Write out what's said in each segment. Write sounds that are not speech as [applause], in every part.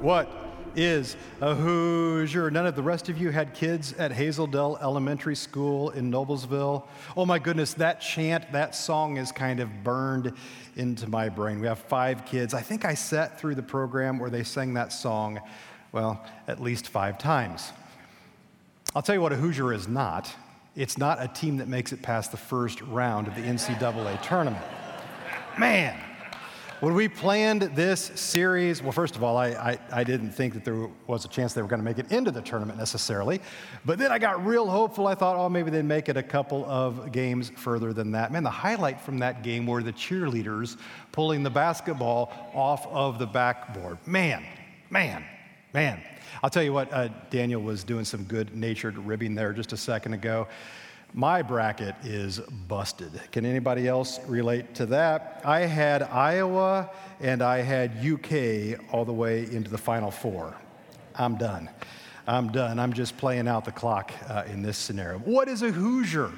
What is a Hoosier? None of the rest of you had kids at Hazel Dell Elementary School in Noblesville? Oh my goodness, that chant, that song is kind of burned into my brain. We have five kids. I think I sat through the program where they sang that song, well, at least five times. I'll tell you what a Hoosier is not. It's not a team that makes it past the first round of the NCAA tournament. Man, when we planned this series, well, first of all, I, I, I, didn't think that there was a chance they were going to make it into the tournament necessarily. But then I got real hopeful. I thought, oh, maybe they'd make it a couple of games further than that. Man, the highlight from that game were the cheerleaders pulling the basketball off of the backboard. Man, man, man. I'll tell you what, uh, Daniel was doing some good natured ribbing there just a second ago. My bracket is busted. Can anybody else relate to that? I had Iowa and I had UK all the way into the final four. I'm done. I'm done. I'm just playing out the clock uh, in this scenario. What is a Hoosier?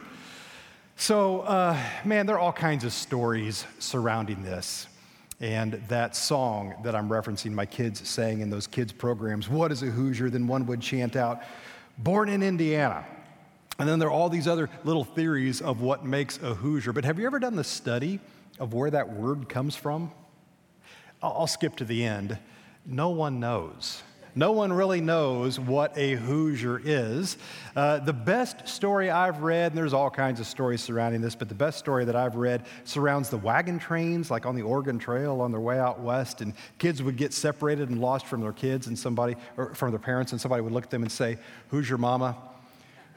So, uh, man, there are all kinds of stories surrounding this. And that song that I'm referencing, my kids sang in those kids' programs, What is a Hoosier? Then one would chant out, Born in Indiana. And then there are all these other little theories of what makes a Hoosier. But have you ever done the study of where that word comes from? I'll skip to the end. No one knows. No one really knows what a Hoosier is. Uh, the best story I've read, and there's all kinds of stories surrounding this, but the best story that I've read surrounds the wagon trains, like on the Oregon Trail on their way out west, and kids would get separated and lost from their kids and somebody, or from their parents, and somebody would look at them and say, Who's your mama?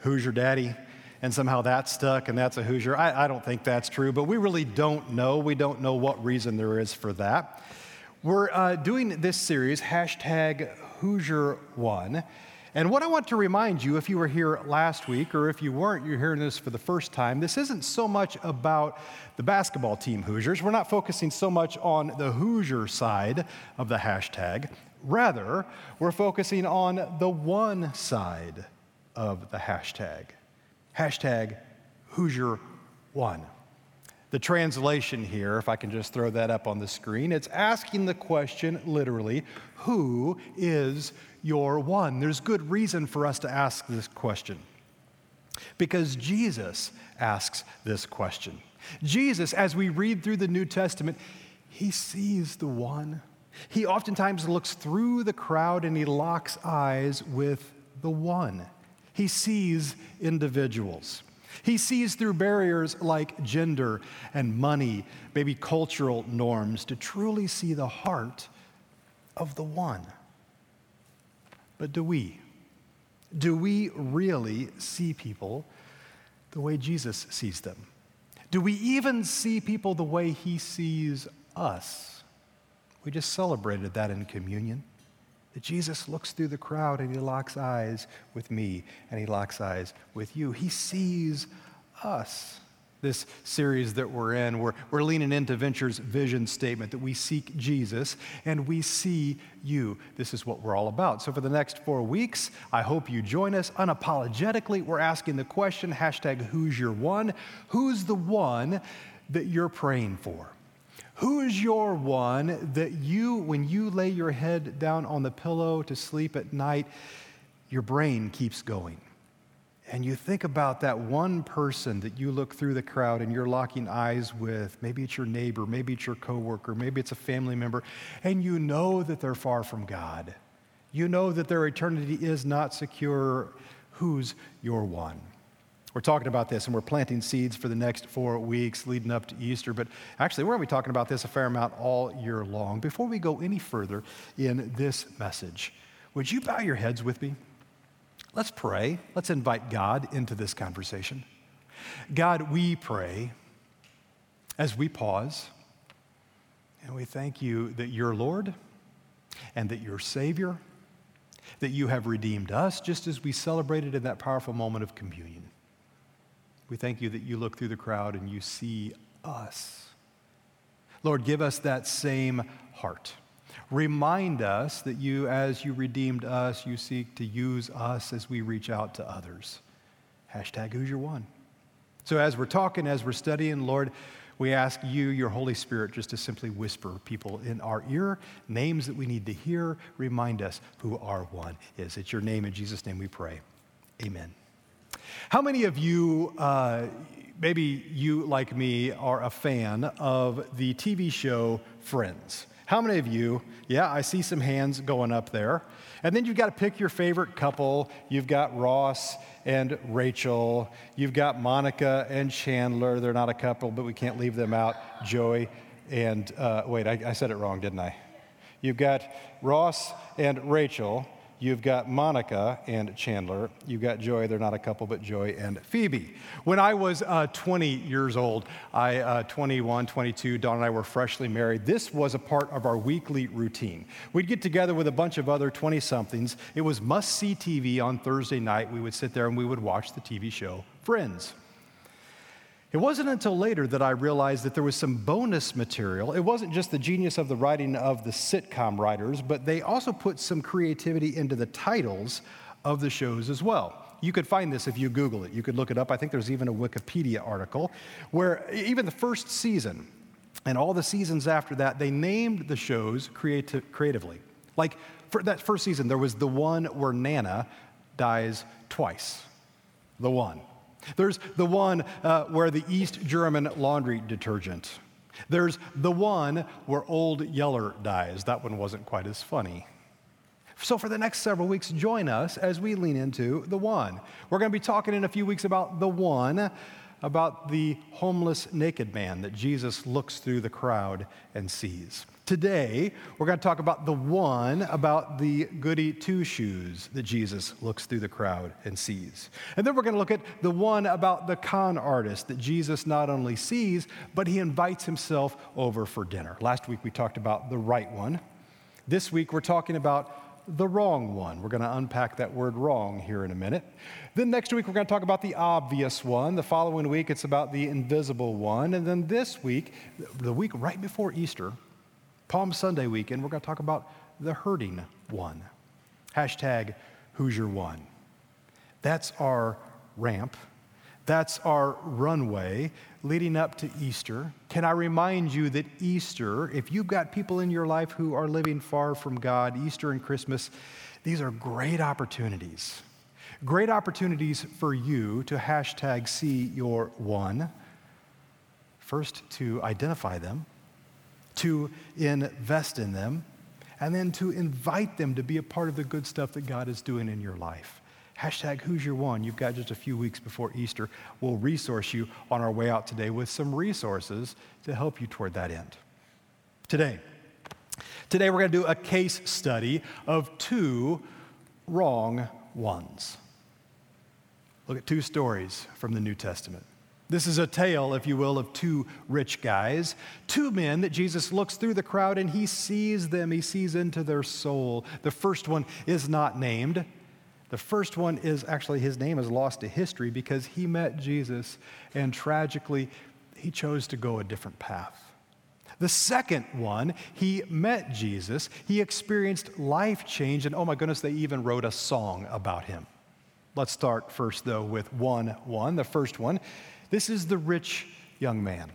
Your daddy? And somehow that stuck and that's a Hoosier. I, I don't think that's true, but we really don't know. We don't know what reason there is for that. We're uh, doing this series, hashtag Hoosier One. And what I want to remind you, if you were here last week or if you weren't, you're hearing this for the first time, this isn't so much about the basketball team Hoosiers. We're not focusing so much on the Hoosier side of the hashtag. Rather, we're focusing on the one side of the hashtag. Hashtag Hoosier One. The translation here, if I can just throw that up on the screen, it's asking the question literally, who is your one? There's good reason for us to ask this question. Because Jesus asks this question. Jesus, as we read through the New Testament, he sees the one. He oftentimes looks through the crowd and he locks eyes with the one. He sees individuals. He sees through barriers like gender and money, maybe cultural norms, to truly see the heart of the one. But do we? Do we really see people the way Jesus sees them? Do we even see people the way he sees us? We just celebrated that in communion. That Jesus looks through the crowd and he locks eyes with me and he locks eyes with you. He sees us. This series that we're in, we're, we're leaning into Venture's vision statement that we seek Jesus and we see you. This is what we're all about. So, for the next four weeks, I hope you join us unapologetically. We're asking the question hashtag who's your one? Who's the one that you're praying for? Who is your one that you, when you lay your head down on the pillow to sleep at night, your brain keeps going? And you think about that one person that you look through the crowd and you're locking eyes with. Maybe it's your neighbor, maybe it's your coworker, maybe it's a family member, and you know that they're far from God. You know that their eternity is not secure. Who's your one? We're talking about this and we're planting seeds for the next four weeks leading up to Easter. But actually, we're going to be talking about this a fair amount all year long. Before we go any further in this message, would you bow your heads with me? Let's pray. Let's invite God into this conversation. God, we pray as we pause, and we thank you that you're Lord and that you're Savior, that you have redeemed us just as we celebrated in that powerful moment of communion. We thank you that you look through the crowd and you see us. Lord, give us that same heart. Remind us that you, as you redeemed us, you seek to use us as we reach out to others. Hashtag who's your one. So, as we're talking, as we're studying, Lord, We ask you, your Holy Spirit, just to simply whisper people in our ear names that we need to hear. Remind us who our one is. It's your name. In Jesus' name we pray. Amen. How many of you, uh, maybe you like me, are a fan of the TV show Friends? How many of you, yeah, I see some hands going up there. And then you've got to pick your favorite couple. You've got Ross and Rachel. You've got Monica and Chandler. They're not a couple, but we can't leave them out. Joey and, uh, wait, I, I said it wrong, didn't I? You've got Ross and Rachel. You've got Monica and Chandler. You've got Joy. They're not a couple, but Joy and Phoebe. When I was uh, 20 years old, I, uh, 21, 22, Dawn and I were freshly married. This was a part of our weekly routine. We'd get together with a bunch of other 20 somethings. It was must see TV on Thursday night. We would sit there and we would watch the TV show Friends. It wasn't until later that I realized that there was some bonus material. It wasn't just the genius of the writing of the sitcom writers, but they also put some creativity into the titles of the shows as well. You could find this if you Google it. You could look it up. I think there's even a Wikipedia article where even the first season and all the seasons after that, they named the shows creati- creatively. Like for that first season, there was the one where Nana dies twice. The one. There's the one uh, where the East German laundry detergent. There's the one where Old Yeller dies. That one wasn't quite as funny. So, for the next several weeks, join us as we lean into the one. We're going to be talking in a few weeks about the one, about the homeless naked man that Jesus looks through the crowd and sees. Today, we're going to talk about the one about the goody two shoes that Jesus looks through the crowd and sees. And then we're going to look at the one about the con artist that Jesus not only sees, but he invites himself over for dinner. Last week we talked about the right one. This week we're talking about the wrong one. We're going to unpack that word wrong here in a minute. Then next week, we're going to talk about the obvious one. The following week, it's about the invisible one. And then this week, the week right before Easter, Palm Sunday weekend, we're going to talk about the hurting one. Hashtag who's your one. That's our ramp. That's our runway leading up to Easter. Can I remind you that Easter, if you've got people in your life who are living far from God, Easter and Christmas, these are great opportunities. Great opportunities for you to hashtag see your one. First, to identify them to invest in them, and then to invite them to be a part of the good stuff that God is doing in your life. Hashtag who's your one? You've got just a few weeks before Easter. We'll resource you on our way out today with some resources to help you toward that end. Today, today we're going to do a case study of two wrong ones. Look at two stories from the New Testament. This is a tale, if you will, of two rich guys, two men that Jesus looks through the crowd and he sees them, he sees into their soul. The first one is not named. The first one is actually, his name is lost to history because he met Jesus and tragically, he chose to go a different path. The second one, he met Jesus, he experienced life change, and oh my goodness, they even wrote a song about him. Let's start first, though, with 1 1. The first one this is the rich young man.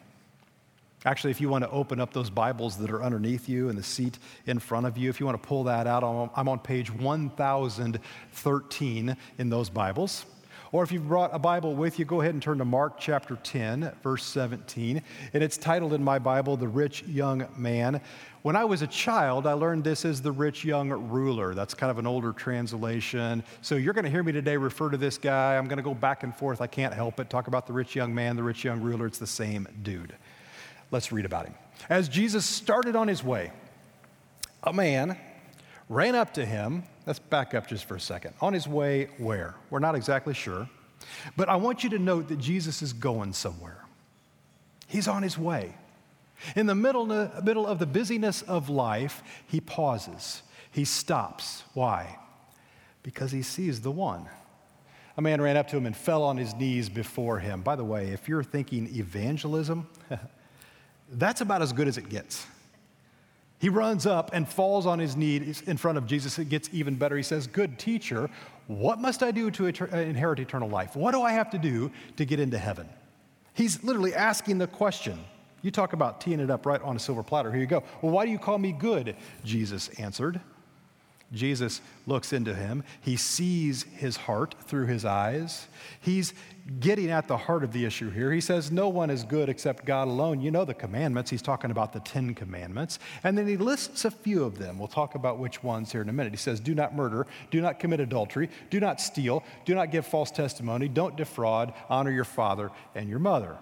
Actually, if you want to open up those Bibles that are underneath you and the seat in front of you, if you want to pull that out, I'm on page 1013 in those Bibles. Or if you've brought a Bible with you, go ahead and turn to Mark chapter 10, verse 17. And it's titled in my Bible, The Rich Young Man. When I was a child, I learned this as the rich young ruler. That's kind of an older translation. So you're going to hear me today refer to this guy. I'm going to go back and forth. I can't help it. Talk about the rich young man, the rich young ruler. It's the same dude. Let's read about him. As Jesus started on his way, a man ran up to him. Let's back up just for a second. On his way where? We're not exactly sure. But I want you to note that Jesus is going somewhere. He's on his way. In the middle, uh, middle of the busyness of life, he pauses. He stops. Why? Because he sees the one. A man ran up to him and fell on his knees before him. By the way, if you're thinking evangelism, [laughs] that's about as good as it gets. He runs up and falls on his knees in front of Jesus. It gets even better. He says, Good teacher, what must I do to uh, inherit eternal life? What do I have to do to get into heaven? He's literally asking the question You talk about teeing it up right on a silver platter. Here you go. Well, why do you call me good? Jesus answered. Jesus looks into him. He sees his heart through his eyes. He's getting at the heart of the issue here. He says, No one is good except God alone. You know the commandments. He's talking about the Ten Commandments. And then he lists a few of them. We'll talk about which ones here in a minute. He says, Do not murder, do not commit adultery, do not steal, do not give false testimony, don't defraud, honor your father and your mother.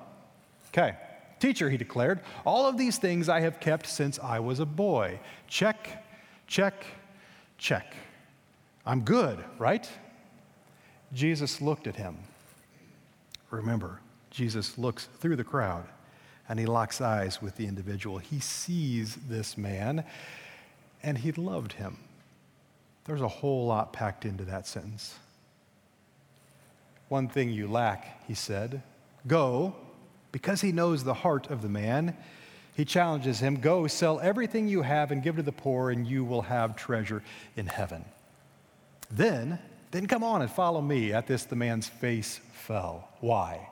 Okay. Teacher, he declared, all of these things I have kept since I was a boy. Check, check, check. I'm good, right? Jesus looked at him. Remember, Jesus looks through the crowd and he locks eyes with the individual. He sees this man and he loved him. There's a whole lot packed into that sentence. One thing you lack, he said. Go, because he knows the heart of the man he challenges him Go, sell everything you have and give to the poor, and you will have treasure in heaven. Then, then come on and follow me. At this, the man's face fell. Why?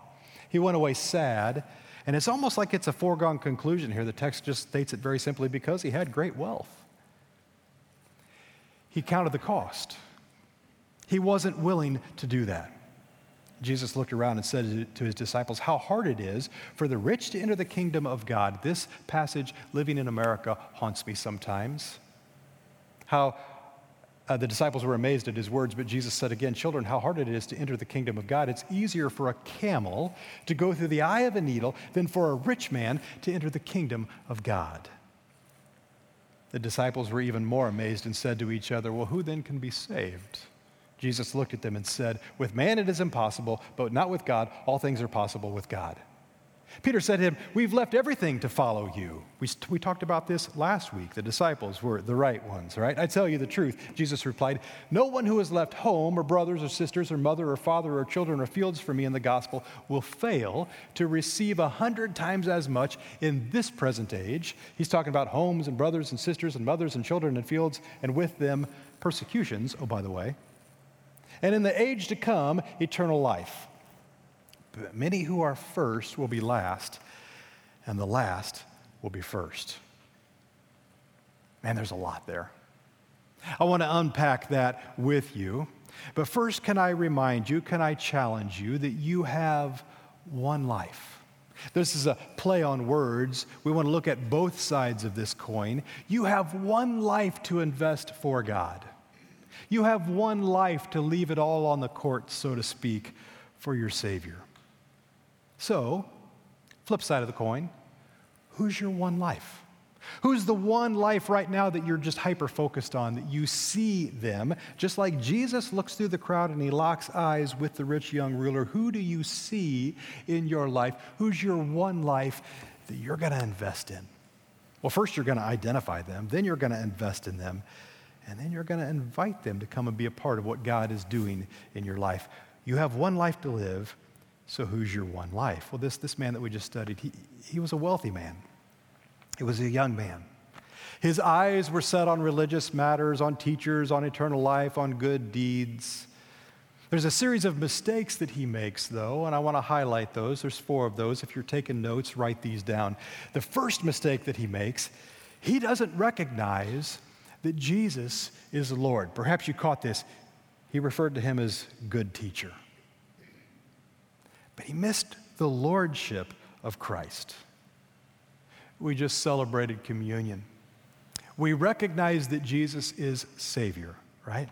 He went away sad, and it's almost like it's a foregone conclusion here. The text just states it very simply because he had great wealth. He counted the cost. He wasn't willing to do that. Jesus looked around and said to his disciples, How hard it is for the rich to enter the kingdom of God. This passage, living in America, haunts me sometimes. How uh, the disciples were amazed at his words, but Jesus said again, Children, how hard it is to enter the kingdom of God. It's easier for a camel to go through the eye of a needle than for a rich man to enter the kingdom of God. The disciples were even more amazed and said to each other, Well, who then can be saved? Jesus looked at them and said, With man it is impossible, but not with God. All things are possible with God. Peter said to him, We've left everything to follow you. We, we talked about this last week. The disciples were the right ones, right? I tell you the truth. Jesus replied, No one who has left home or brothers or sisters or mother or father or children or fields for me in the gospel will fail to receive a hundred times as much in this present age. He's talking about homes and brothers and sisters and mothers and children and fields, and with them persecutions, oh, by the way and in the age to come, eternal life. But many who are first will be last, and the last will be first. Man, there's a lot there. I want to unpack that with you. But first, can I remind you, can I challenge you that you have one life? This is a play on words. We want to look at both sides of this coin. You have one life to invest for God. You have one life to leave it all on the court, so to speak, for your Savior. So, flip side of the coin, who's your one life? Who's the one life right now that you're just hyper focused on, that you see them? Just like Jesus looks through the crowd and he locks eyes with the rich young ruler, who do you see in your life? Who's your one life that you're going to invest in? Well, first you're going to identify them, then you're going to invest in them, and then you're going to invite them to come and be a part of what God is doing in your life. You have one life to live, so who's your one life? Well, this, this man that we just studied, he, he was a wealthy man, he was a young man. His eyes were set on religious matters, on teachers, on eternal life, on good deeds. There's a series of mistakes that he makes, though, and I want to highlight those. There's four of those. If you're taking notes, write these down. The first mistake that he makes, he doesn't recognize that Jesus is the Lord. Perhaps you caught this. He referred to him as good teacher. But he missed the lordship of Christ. We just celebrated communion. We recognize that Jesus is Savior, right?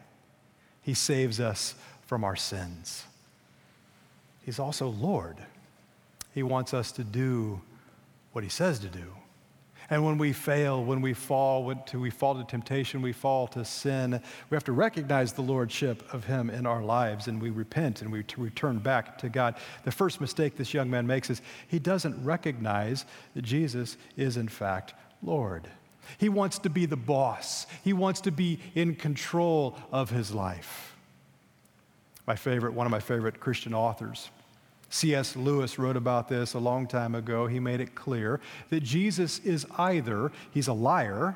He saves us from our sins. He's also Lord. He wants us to do what He says to do. And when we fail, when we fall, when to, we fall to temptation, we fall to sin, we have to recognize the lordship of Him in our lives and we repent and we return back to God. The first mistake this young man makes is he doesn't recognize that Jesus is, in fact, Lord. He wants to be the boss, he wants to be in control of his life. My favorite, one of my favorite Christian authors, C.S. Lewis wrote about this a long time ago. He made it clear that Jesus is either he's a liar,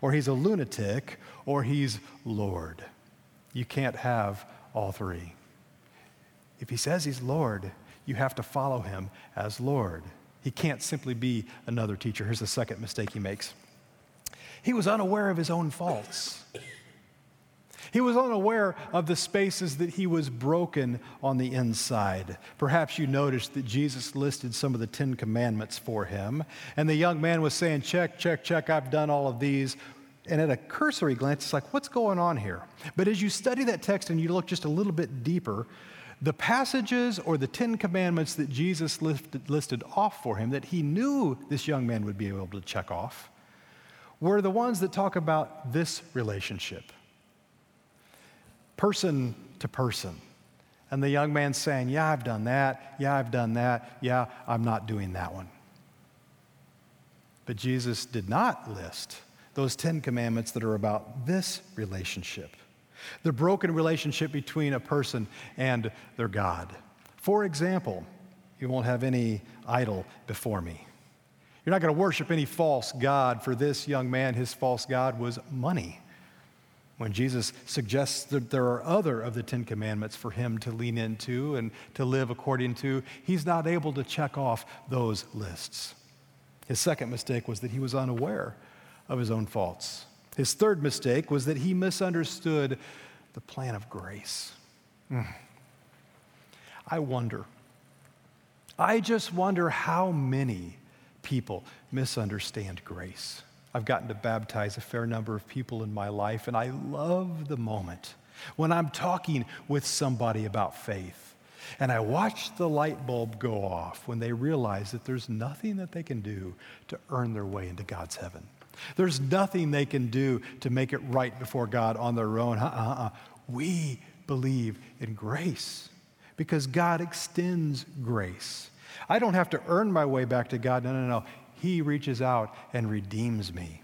or he's a lunatic, or he's Lord. You can't have all three. If he says he's Lord, you have to follow him as Lord. He can't simply be another teacher. Here's the second mistake he makes he was unaware of his own faults. He was unaware of the spaces that he was broken on the inside. Perhaps you noticed that Jesus listed some of the Ten Commandments for him, and the young man was saying, Check, check, check, I've done all of these. And at a cursory glance, it's like, what's going on here? But as you study that text and you look just a little bit deeper, the passages or the Ten Commandments that Jesus listed, listed off for him that he knew this young man would be able to check off were the ones that talk about this relationship person to person. And the young man saying, Yeah, I've done that. Yeah, I've done that. Yeah, I'm not doing that one. But Jesus did not list those Ten Commandments that are about this relationship the broken relationship between a person and their God. For example, you won't have any idol before me. You're not going to worship any false God. For this young man, his false God was money when Jesus suggests that there are other of the Ten Commandments for him to lean into and to live according to, he's not able to check off those lists. His second mistake was that he was unaware of his own faults. His third mistake was that he misunderstood the plan of grace. Mm. I wonder, I just wonder how many people misunderstand grace. I've gotten to baptize a fair number of people in my life, and I love the moment when I'm talking with somebody about faith. And I watch the light bulb go off when they realize that there's nothing that they can do to earn their way into God's heaven. There's nothing they can do to make it right before God on their own. Uh-uh. We believe in grace because God extends grace. I don't have to earn my way back to God. No, no, no. He reaches out and redeems me.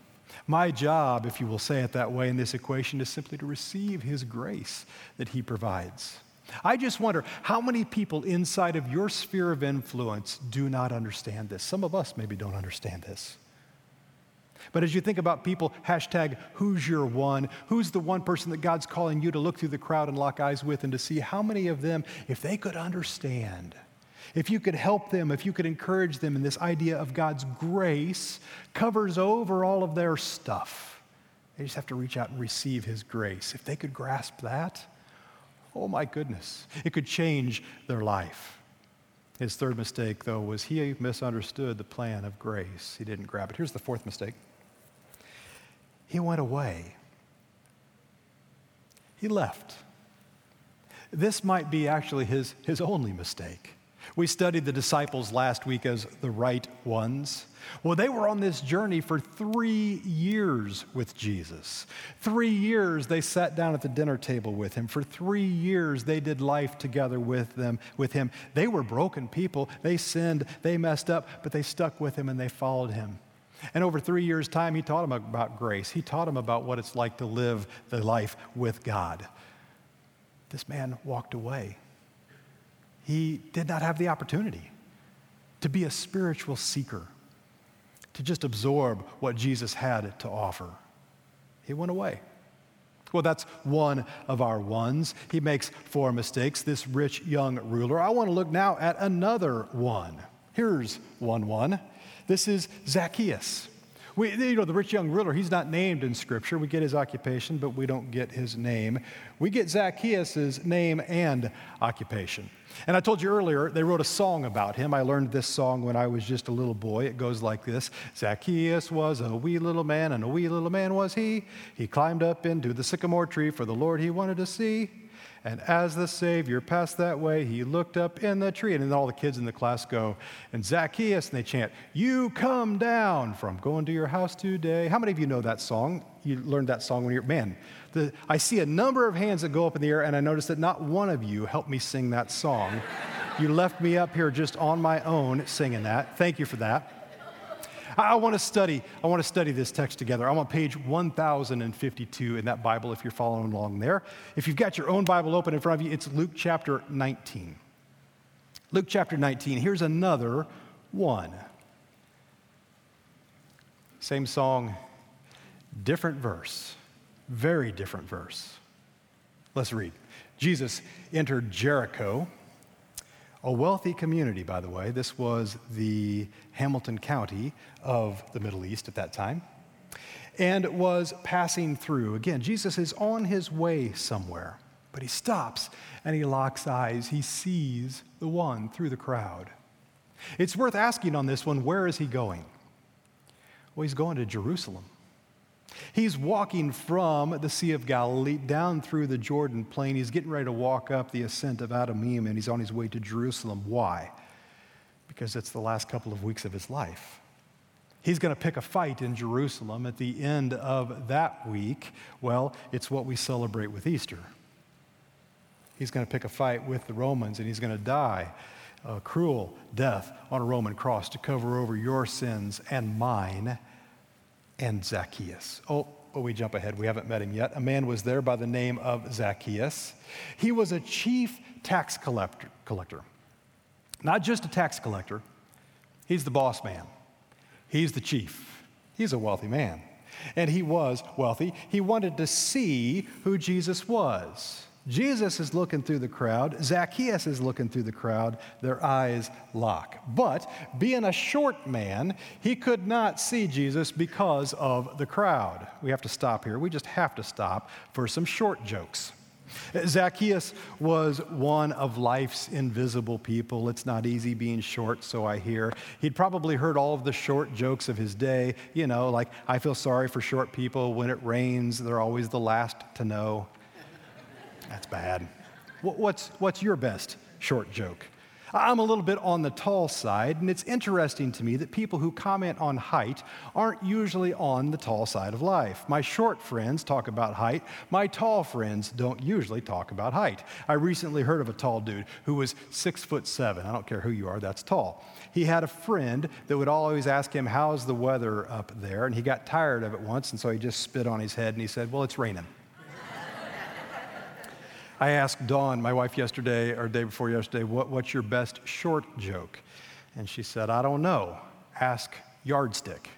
My job, if you will say it that way in this equation, is simply to receive His grace that He provides. I just wonder how many people inside of your sphere of influence do not understand this. Some of us maybe don't understand this. But as you think about people, hashtag who's your one, who's the one person that God's calling you to look through the crowd and lock eyes with and to see how many of them, if they could understand if you could help them, if you could encourage them in this idea of God's grace covers over all of their stuff. They just have to reach out and receive His grace. If they could grasp that, oh my goodness, it could change their life. His third mistake, though, was he misunderstood the plan of grace. He didn't grab it. Here's the fourth mistake he went away, he left. This might be actually his, his only mistake. We studied the disciples last week as the right ones. Well, they were on this journey for three years with Jesus. Three years they sat down at the dinner table with him. For three years they did life together with them, with him. They were broken people. They sinned, they messed up, but they stuck with him and they followed him. And over three years' time, he taught them about grace. He taught them about what it's like to live the life with God. This man walked away he did not have the opportunity to be a spiritual seeker, to just absorb what Jesus had to offer. He went away. Well, that's one of our ones. He makes four mistakes, this rich young ruler. I want to look now at another one. Here's one one. This is Zacchaeus. We, you know, the rich young ruler, he's not named in Scripture. We get his occupation, but we don't get his name. We get Zacchaeus' name and occupation. And I told you earlier, they wrote a song about him. I learned this song when I was just a little boy. It goes like this Zacchaeus was a wee little man, and a wee little man was he. He climbed up into the sycamore tree for the Lord he wanted to see. And as the Savior passed that way, he looked up in the tree. And then all the kids in the class go, and Zacchaeus, and they chant, You come down from going to your house today. How many of you know that song? You learned that song when you're, man, the, I see a number of hands that go up in the air, and I notice that not one of you helped me sing that song. you left me up here just on my own singing that. Thank you for that. I want to study. I want to study this text together. I'm on page 1052 in that Bible if you're following along there. If you've got your own Bible open in front of you, it's Luke chapter 19. Luke chapter 19. Here's another one. Same song, different verse. Very different verse. Let's read. Jesus entered Jericho A wealthy community, by the way. This was the Hamilton County of the Middle East at that time. And was passing through. Again, Jesus is on his way somewhere, but he stops and he locks eyes. He sees the one through the crowd. It's worth asking on this one where is he going? Well, he's going to Jerusalem. He's walking from the Sea of Galilee down through the Jordan plain. He's getting ready to walk up the ascent of Adumim, and he's on his way to Jerusalem. Why? Because it's the last couple of weeks of his life. He's going to pick a fight in Jerusalem at the end of that week. Well, it's what we celebrate with Easter. He's going to pick a fight with the Romans, and he's going to die a cruel death on a Roman cross to cover over your sins and mine and Zacchaeus. Oh, oh, we jump ahead. We haven't met him yet. A man was there by the name of Zacchaeus. He was a chief tax collector, collector. Not just a tax collector, he's the boss man, he's the chief. He's a wealthy man. And he was wealthy. He wanted to see who Jesus was. Jesus is looking through the crowd. Zacchaeus is looking through the crowd. Their eyes lock. But being a short man, he could not see Jesus because of the crowd. We have to stop here. We just have to stop for some short jokes. Zacchaeus was one of life's invisible people. It's not easy being short, so I hear. He'd probably heard all of the short jokes of his day. You know, like, I feel sorry for short people. When it rains, they're always the last to know. That's bad. What's, what's your best short joke? I'm a little bit on the tall side, and it's interesting to me that people who comment on height aren't usually on the tall side of life. My short friends talk about height, my tall friends don't usually talk about height. I recently heard of a tall dude who was six foot seven. I don't care who you are, that's tall. He had a friend that would always ask him, How's the weather up there? And he got tired of it once, and so he just spit on his head and he said, Well, it's raining. I asked Dawn, my wife, yesterday or day before yesterday, what, what's your best short joke? And she said, I don't know. Ask Yardstick.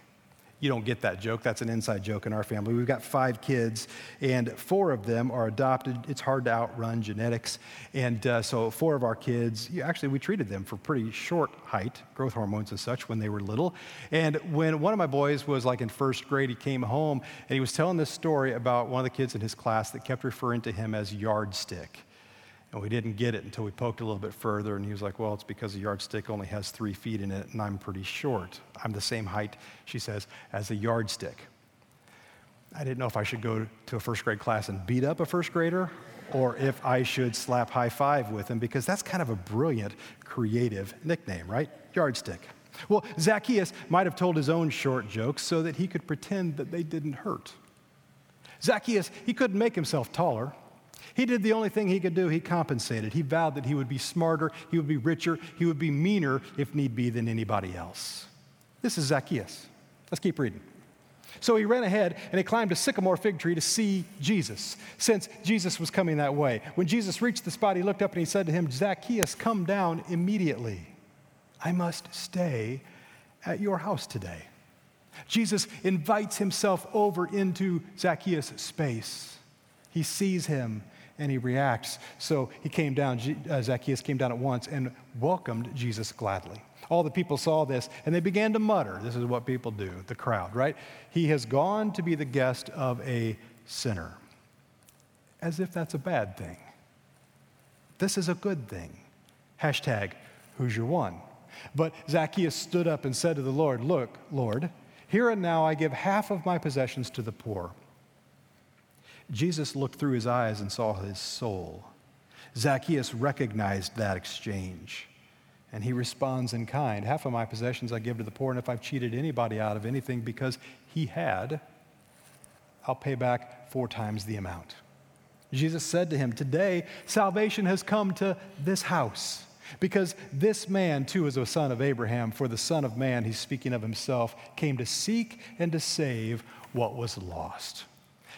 You don't get that joke. That's an inside joke in our family. We've got five kids, and four of them are adopted. It's hard to outrun genetics. And uh, so, four of our kids, actually, we treated them for pretty short height, growth hormones and such, when they were little. And when one of my boys was like in first grade, he came home and he was telling this story about one of the kids in his class that kept referring to him as yardstick. And we didn't get it until we poked a little bit further. And he was like, Well, it's because the yardstick only has three feet in it, and I'm pretty short. I'm the same height, she says, as a yardstick. I didn't know if I should go to a first grade class and beat up a first grader or if I should slap high five with him because that's kind of a brilliant, creative nickname, right? Yardstick. Well, Zacchaeus might have told his own short jokes so that he could pretend that they didn't hurt. Zacchaeus, he couldn't make himself taller. He did the only thing he could do. He compensated. He vowed that he would be smarter, he would be richer, he would be meaner, if need be, than anybody else. This is Zacchaeus. Let's keep reading. So he ran ahead and he climbed a sycamore fig tree to see Jesus, since Jesus was coming that way. When Jesus reached the spot, he looked up and he said to him, Zacchaeus, come down immediately. I must stay at your house today. Jesus invites himself over into Zacchaeus' space. He sees him and he reacts. So he came down, uh, Zacchaeus came down at once and welcomed Jesus gladly. All the people saw this and they began to mutter. This is what people do, the crowd, right? He has gone to be the guest of a sinner. As if that's a bad thing. This is a good thing. Hashtag, who's your one? But Zacchaeus stood up and said to the Lord, Look, Lord, here and now I give half of my possessions to the poor. Jesus looked through his eyes and saw his soul. Zacchaeus recognized that exchange. And he responds in kind Half of my possessions I give to the poor, and if I've cheated anybody out of anything because he had, I'll pay back four times the amount. Jesus said to him, Today salvation has come to this house. Because this man too is a son of Abraham, for the Son of Man, he's speaking of himself, came to seek and to save what was lost.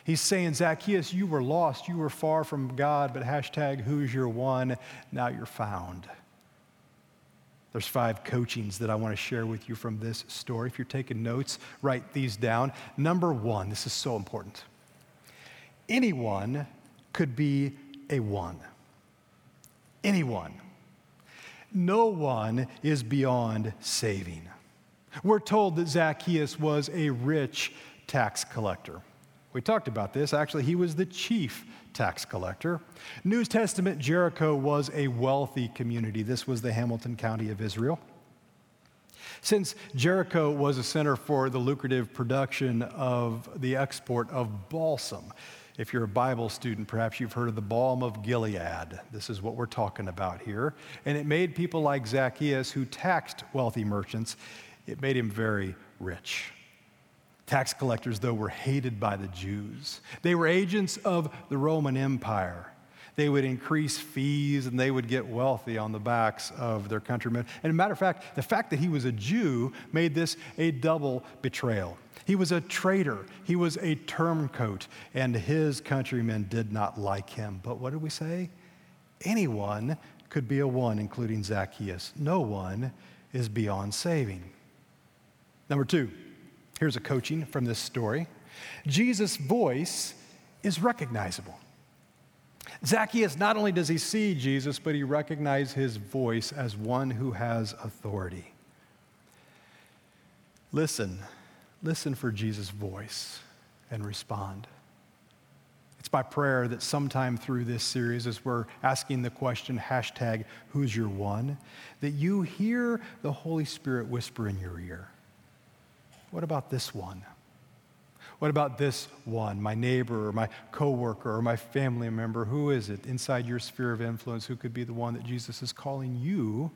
He's saying, Zacchaeus, you were lost. You were far from God, but hashtag who's your one? Now you're found. There's five coachings that I want to share with you from this story. If you're taking notes, write these down. Number one, this is so important. Anyone could be a one. Anyone. no one is beyond saving. We're told that Zacchaeus was a rich tax collector. We talked about this. Actually, he was the chief tax collector. New Testament Jericho was a wealthy community. This was the Hamilton County of Israel. Since Jericho was a center for the lucrative production of the export of balsam, if you're a Bible student, perhaps you've heard of the balm of Gilead. This is what we're talking about here. And it made people like Zacchaeus, who taxed wealthy merchants, it made him very rich. Tax collectors, though, were hated by the Jews. They were agents of the Roman Empire. They would increase fees and they would get wealthy on the backs of their countrymen. And a matter of fact, the fact that he was a Jew made this a double betrayal. He was a traitor, he was a turncoat, and his countrymen did not like him. But what did we say? Anyone could be a one, including Zacchaeus. No one is beyond saving. Number two, here's a coaching from this story Jesus' voice is recognizable. Zacchaeus, not only does he see Jesus, but he recognizes his voice as one who has authority. Listen, listen for Jesus' voice and respond. It's my prayer that sometime through this series, as we're asking the question, hashtag, who's your one, that you hear the Holy Spirit whisper in your ear. What about this one? What about this one, my neighbor or my coworker or my family member? Who is it inside your sphere of influence who could be the one that Jesus is calling you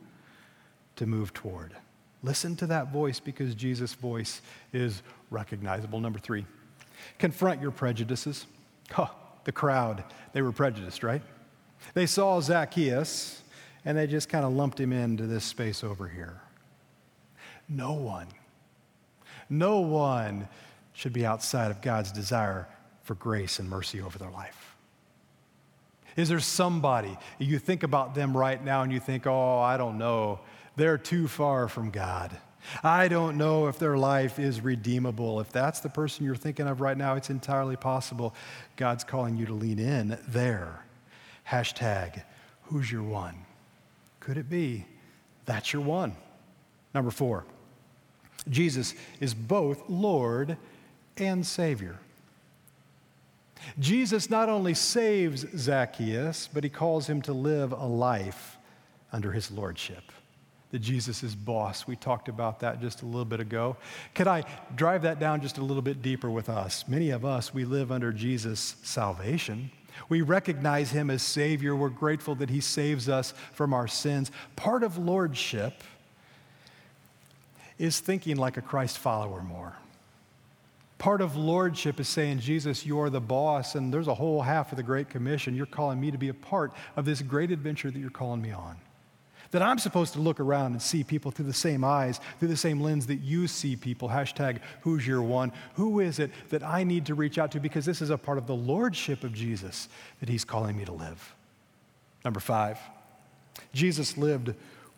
to move toward? Listen to that voice because Jesus' voice is recognizable. Number three, confront your prejudices. Oh, the crowd, they were prejudiced, right? They saw Zacchaeus and they just kind of lumped him into this space over here. No one, no one should be outside of God's desire for grace and mercy over their life? Is there somebody, you think about them right now and you think, oh, I don't know, they're too far from God. I don't know if their life is redeemable. If that's the person you're thinking of right now, it's entirely possible God's calling you to lean in there. Hashtag, who's your one? Could it be that's your one? Number four, Jesus is both Lord and Savior. Jesus not only saves Zacchaeus, but he calls him to live a life under his lordship. That Jesus is boss. We talked about that just a little bit ago. Could I drive that down just a little bit deeper with us? Many of us, we live under Jesus' salvation. We recognize him as Savior. We're grateful that he saves us from our sins. Part of lordship is thinking like a Christ follower more. Part of lordship is saying, Jesus, you're the boss, and there's a whole half of the Great Commission. You're calling me to be a part of this great adventure that you're calling me on. That I'm supposed to look around and see people through the same eyes, through the same lens that you see people. Hashtag, who's your one? Who is it that I need to reach out to? Because this is a part of the lordship of Jesus that he's calling me to live. Number five, Jesus lived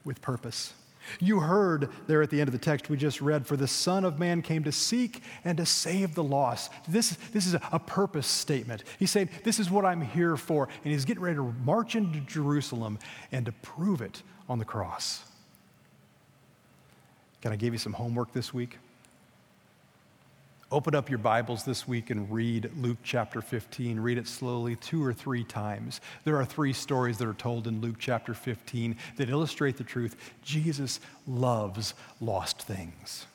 with purpose. You heard there at the end of the text we just read, for the Son of Man came to seek and to save the lost. This, this is a, purpose statement. He's saying, This is what I'm here for. And he's getting ready to march into Jerusalem and to prove it on the cross. Can I give you some homework this week? Open up your Bibles this week and read Luke chapter 15. Read it slowly two or three times. There are three stories that are told in Luke chapter 15 that illustrate the truth. Jesus loves lost things.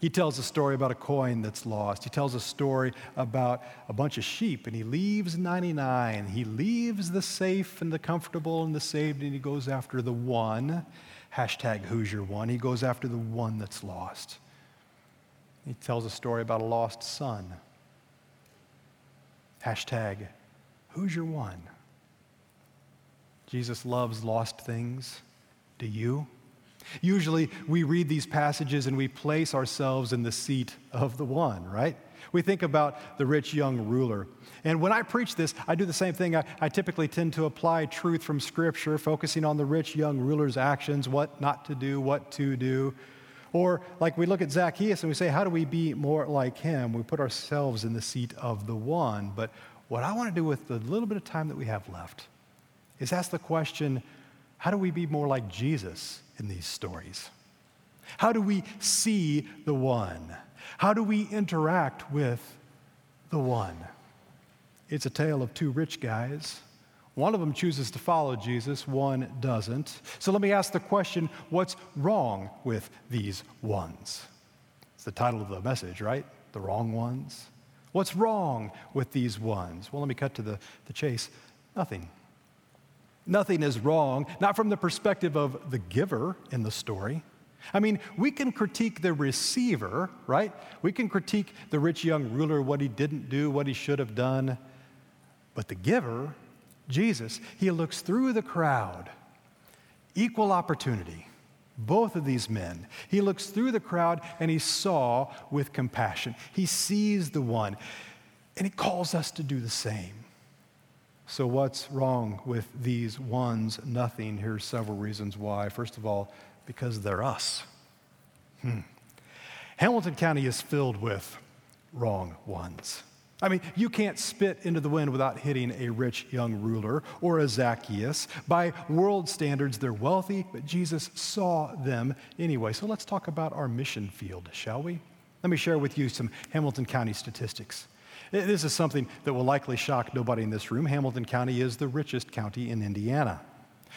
He tells a story about a coin that's lost. He tells a story about a bunch of sheep, and he leaves 99. He leaves the safe and the comfortable and the saved, and he goes after the one. Hashtag your one. He goes after the one that's lost. He tells a story about a lost son. Hashtag, who's your one? Jesus loves lost things. Do you? Usually we read these passages and we place ourselves in the seat of the one, right? We think about the rich young ruler. And when I preach this, I do the same thing. I, I, typically tend to apply truth from Scripture, focusing on the rich young ruler's actions, what not to do, what to do. Or like we look at Zacchaeus and we say, how do we be more like him? We put ourselves in the seat of the one. But what I want to do with the little bit of time that we have left is ask the question, How do we be more like Jesus in these stories? How do we see the one? How do we interact with the one? It's a tale of two rich guys. One of them chooses to follow Jesus, one doesn't. So let me ask the question what's wrong with these ones? It's the title of the message, right? The wrong ones. What's wrong with these ones? Well, let me cut to the, the chase. Nothing. Nothing is wrong, not from the perspective of the giver in the story. I mean, we can critique the receiver, right? We can critique the rich young ruler, what he didn't do, what he should have done. But the giver, Jesus, he looks through the crowd, equal opportunity, both of these men. He looks through the crowd and he saw with compassion. He sees the one, and he calls us to do the same. So, what's wrong with these ones? Nothing. Here's several reasons why. First of all, because they're us. Hmm. Hamilton County is filled with wrong ones. I mean, you can't spit into the wind without hitting a rich young ruler or a Zacchaeus. By world standards, they're wealthy, but Jesus saw them anyway. So let's talk about our mission field, shall we? Let me share with you some Hamilton County statistics. This is something that will likely shock nobody in this room. Hamilton County is the richest county in Indiana.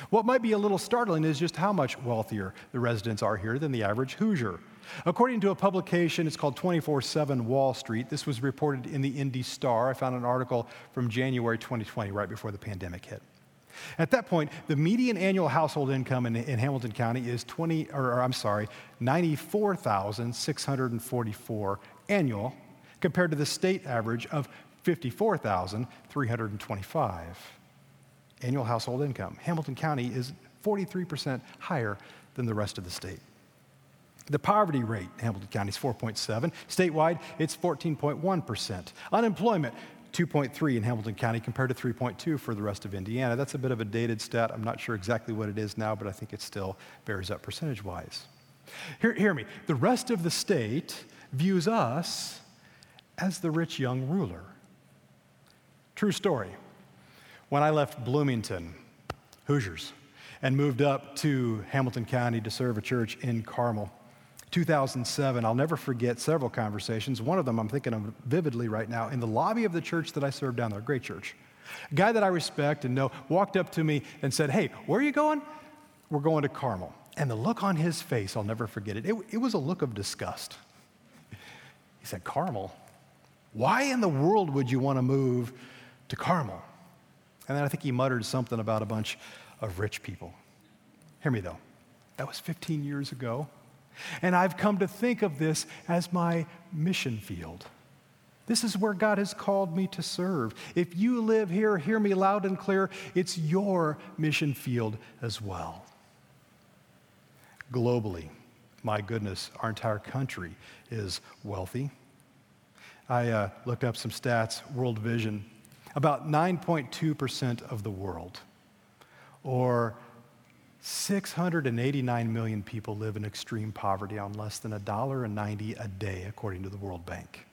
What might be a little startling is just how much wealthier the residents are here than the average Hoosier. According to a publication, it's called 24 7 Wall Street. This was reported in the Indy Star. I found an article from January 2020, right before the pandemic hit. At that point, the median annual household income in, in Hamilton County is 20, or, or I'm sorry, 94,644 annual, compared to the state average of 54,325 annual household income. Hamilton County is 43% higher than the rest of the state. The poverty rate in Hamilton County is 4.7. Statewide, it's 14.1%. Unemployment, 2.3 in Hamilton County compared to 3.2 for the rest of Indiana. That's a bit of a dated stat. I'm not sure exactly what it is now, but I think it still bears up percentage wise. Hear, hear me. The rest of the state views us as the rich young ruler. True story. When I left Bloomington, Hoosiers, and moved up to Hamilton County to serve a church in Carmel, 2007, I'll never forget several conversations. One of them I'm thinking of vividly right now in the lobby of the church that I served down there, great church. A guy that I respect and know walked up to me and said, Hey, where are you going? We're going to Carmel. And the look on his face, I'll never forget it. It, it was a look of disgust. He said, Carmel? Why in the world would you want to move to Carmel? And then I think he muttered something about a bunch of rich people. Hear me though, that was 15 years ago. And I've come to think of this as my mission field. This is where God has called me to serve. If you live here, hear me loud and clear, it's your mission field as well. Globally, my goodness, our entire country is wealthy. I uh, looked up some stats, World Vision about 9.2% of the world, or 689 million people live in extreme poverty on less than $1.90 a day, according to the World Bank.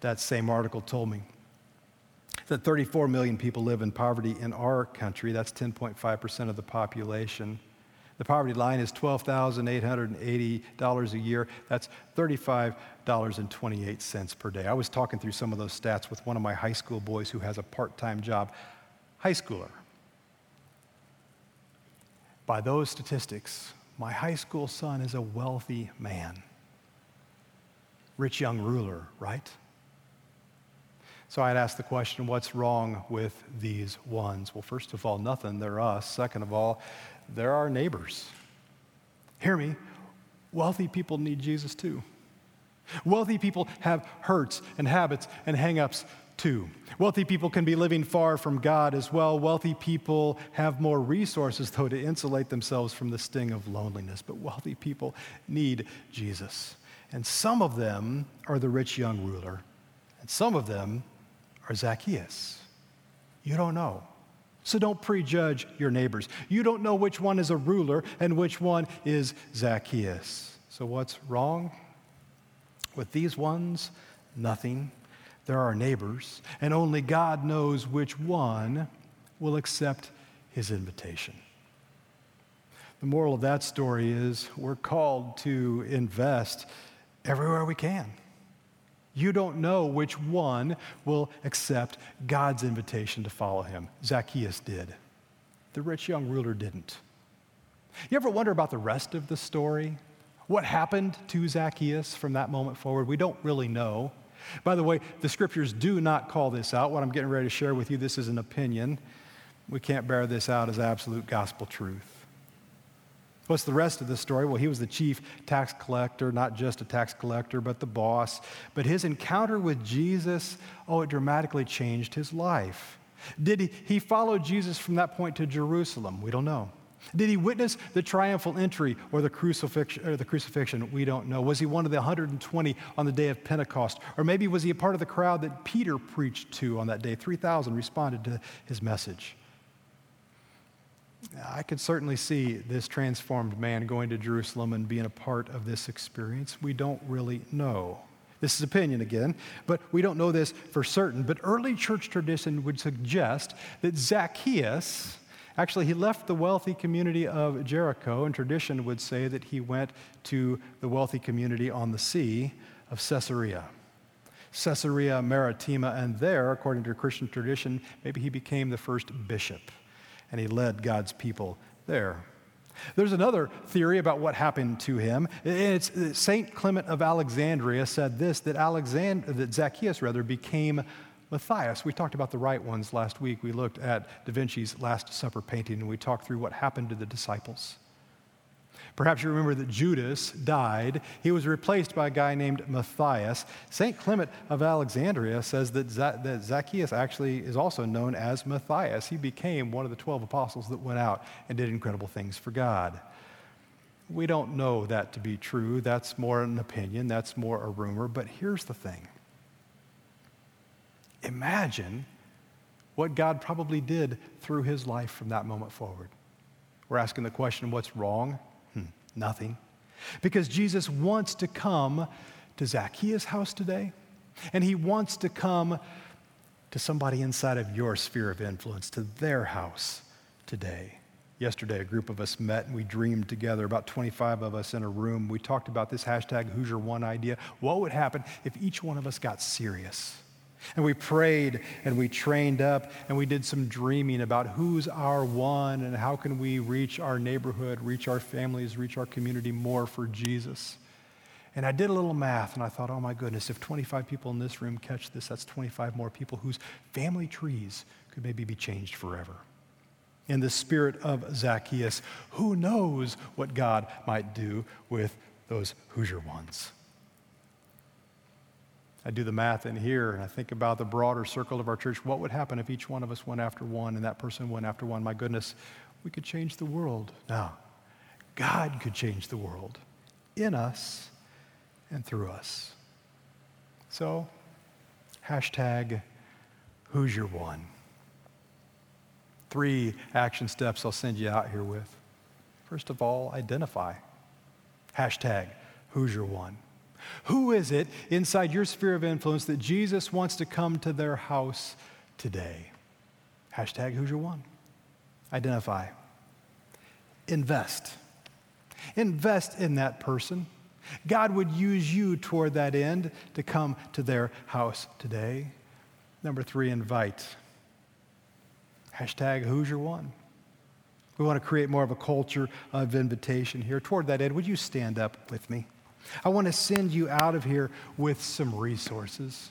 That same article told me that 34 million people live in poverty in our country. That's 10.5% of the population. The poverty line is $12,880 a year. That's $35.28 per day. I was talking through some of those stats with one of my high school boys who has a part time job. High schooler. By those statistics, my high school son is a wealthy man. Rich young ruler, right? So I'd ask the question what's wrong with these ones? Well, first of all, nothing. They're us. Second of all, they're our neighbors. Hear me. Wealthy people need Jesus too. Wealthy people have hurts and habits and hangups too. Wealthy people can be living far from God as well. Wealthy people have more resources, though, to insulate themselves from the sting of loneliness. But wealthy people need Jesus. And some of them are the rich young ruler, and some of them are Zacchaeus. You don't know. So don't prejudge your neighbors. You don't know which one is a ruler and which one is Zacchaeus. So what's wrong with these ones? Nothing. They're our neighbors, and only God knows which one will accept his invitation. The moral of that story is we're called to invest everywhere we can. You don't know which one will accept God's invitation to follow him. Zacchaeus did. The rich young ruler didn't. You ever wonder about the rest of the story? What happened to Zacchaeus from that moment forward? We don't really know. By the way, the scriptures do not call this out. What I'm getting ready to share with you, this is an opinion. We can't bear this out as absolute gospel truth. What's the rest of the story? Well, he was the chief tax collector, not just a tax collector, but the boss. But his encounter with Jesus, oh, it dramatically changed his life. Did he, he follow Jesus from that point to Jerusalem? We don't know. Did he witness the triumphal entry or the crucifixion, or the crucifixion? We don't know. Was he one of the 120 on the day of Pentecost? Or maybe was he a part of the crowd that Peter preached to on that day? 3,000 responded to his message. I could certainly see this transformed man going to Jerusalem and being a part of this experience. We don't really know. This is opinion again, but we don't know this for certain. But early church tradition would suggest that Zacchaeus, actually, he left the wealthy community of Jericho, and tradition would say that he went to the wealthy community on the sea of Caesarea. Caesarea Maritima, and there, according to Christian tradition, maybe he became the first bishop and he led God's people there. There's another theory about what happened to him. It's Saint Clement of Alexandria said this that Alexander, that Zacchaeus rather became Matthias. We talked about the right ones last week. We looked at Da Vinci's Last Supper painting and we talked through what happened to the disciples. Perhaps you remember that Judas died. He was replaced by a guy named Matthias. St. Clement of Alexandria says that, that Zacchaeus actually is also known as Matthias. He became one of the 12 apostles that went out and did incredible things for God. We don't know that to be true. That's more an opinion, that's more a rumor. But here's the thing imagine what God probably did through his life from that moment forward. We're asking the question what's wrong? Hmm, nothing. Because Jesus wants to come to Zacchaeus' house today, and he wants to come to somebody inside of your sphere of influence, to their house today. Yesterday, a group of us met and we dreamed together, about 25 of us in a room. We talked about this hashtag Hoosier One idea. What would happen if each one of us got serious? And we prayed and we trained up and we did some dreaming about who's our one and how can we reach our neighborhood, reach our families, reach our community more for Jesus. And I did a little math and I thought, oh my goodness, if 25 people in this room catch this, that's 25 more people whose family trees could maybe be changed forever. In the spirit of Zacchaeus, who knows what God might do with those Hoosier ones? I do the math in here and I think about the broader circle of our church. What would happen if each one of us went after one and that person went after one? My goodness, we could change the world. Now, God could change the world in us and through us. So, hashtag who's your one? Three action steps I'll send you out here with. First of all, identify. Hashtag who's your one? Who is it inside your sphere of influence that Jesus wants to come to their house today? Hashtag who's your one? Identify. Invest. Invest in that person. God would use you toward that end to come to their house today. Number three, invite. Hashtag who's your one? We want to create more of a culture of invitation here. Toward that end, would you stand up with me? I want to send you out of here with some resources.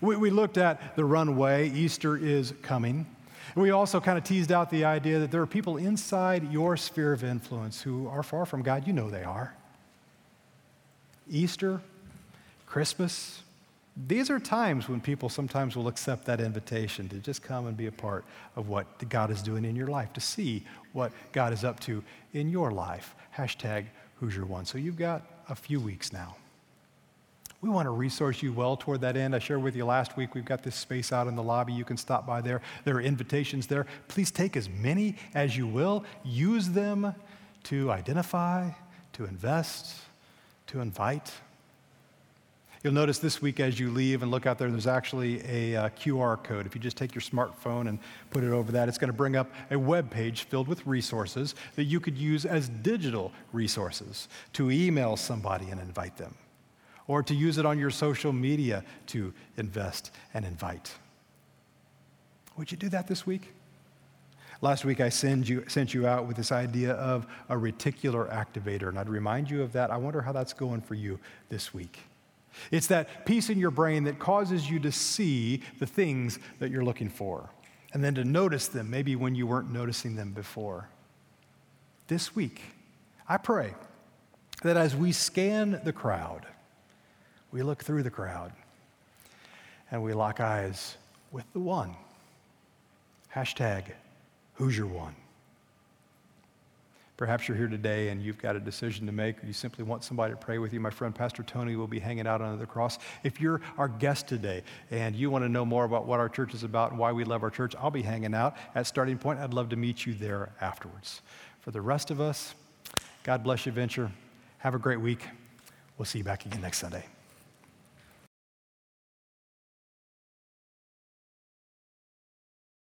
We, we looked at the runway, Easter is coming. We also kind of teased out the idea that there are people inside your sphere of influence who are far from God. You know they are. Easter, Christmas, these are times when people sometimes will accept that invitation to just come and be a part of what God is doing in your life, to see what God is up to in your life. Hashtag who's your one. So you've got a few weeks now. We want to resource you well toward that end. I shared with you last week, we've got this space out in the lobby. You can stop by there. There are invitations there. Please take as many as you will. Use them to identify, to invest, to invite. You'll notice this week as you leave and look out there, there's actually a uh, QR code. If you just take your smartphone and put it over that, it's going to bring up a web page filled with resources that you could use as digital resources to email somebody and invite them, or to use it on your social media to invest and invite. Would you do that this week? Last week, I sent you, sent you out with this idea of a reticular activator, and I'd remind you of that. I wonder how that's going for you this week. It's that piece in your brain that causes you to see the things that you're looking for and then to notice them maybe when you weren't noticing them before. This week, I pray that as we scan the crowd, we look through the crowd and we lock eyes with the one. Hashtag, who's your one? Perhaps you're here today and you've got a decision to make, or you simply want somebody to pray with you. My friend Pastor Tony will be hanging out under the cross. If you're our guest today and you want to know more about what our church is about and why we love our church, I'll be hanging out at Starting Point. I'd love to meet you there afterwards. For the rest of us, God bless you, Venture. Have a great week. We'll see you back again next Sunday.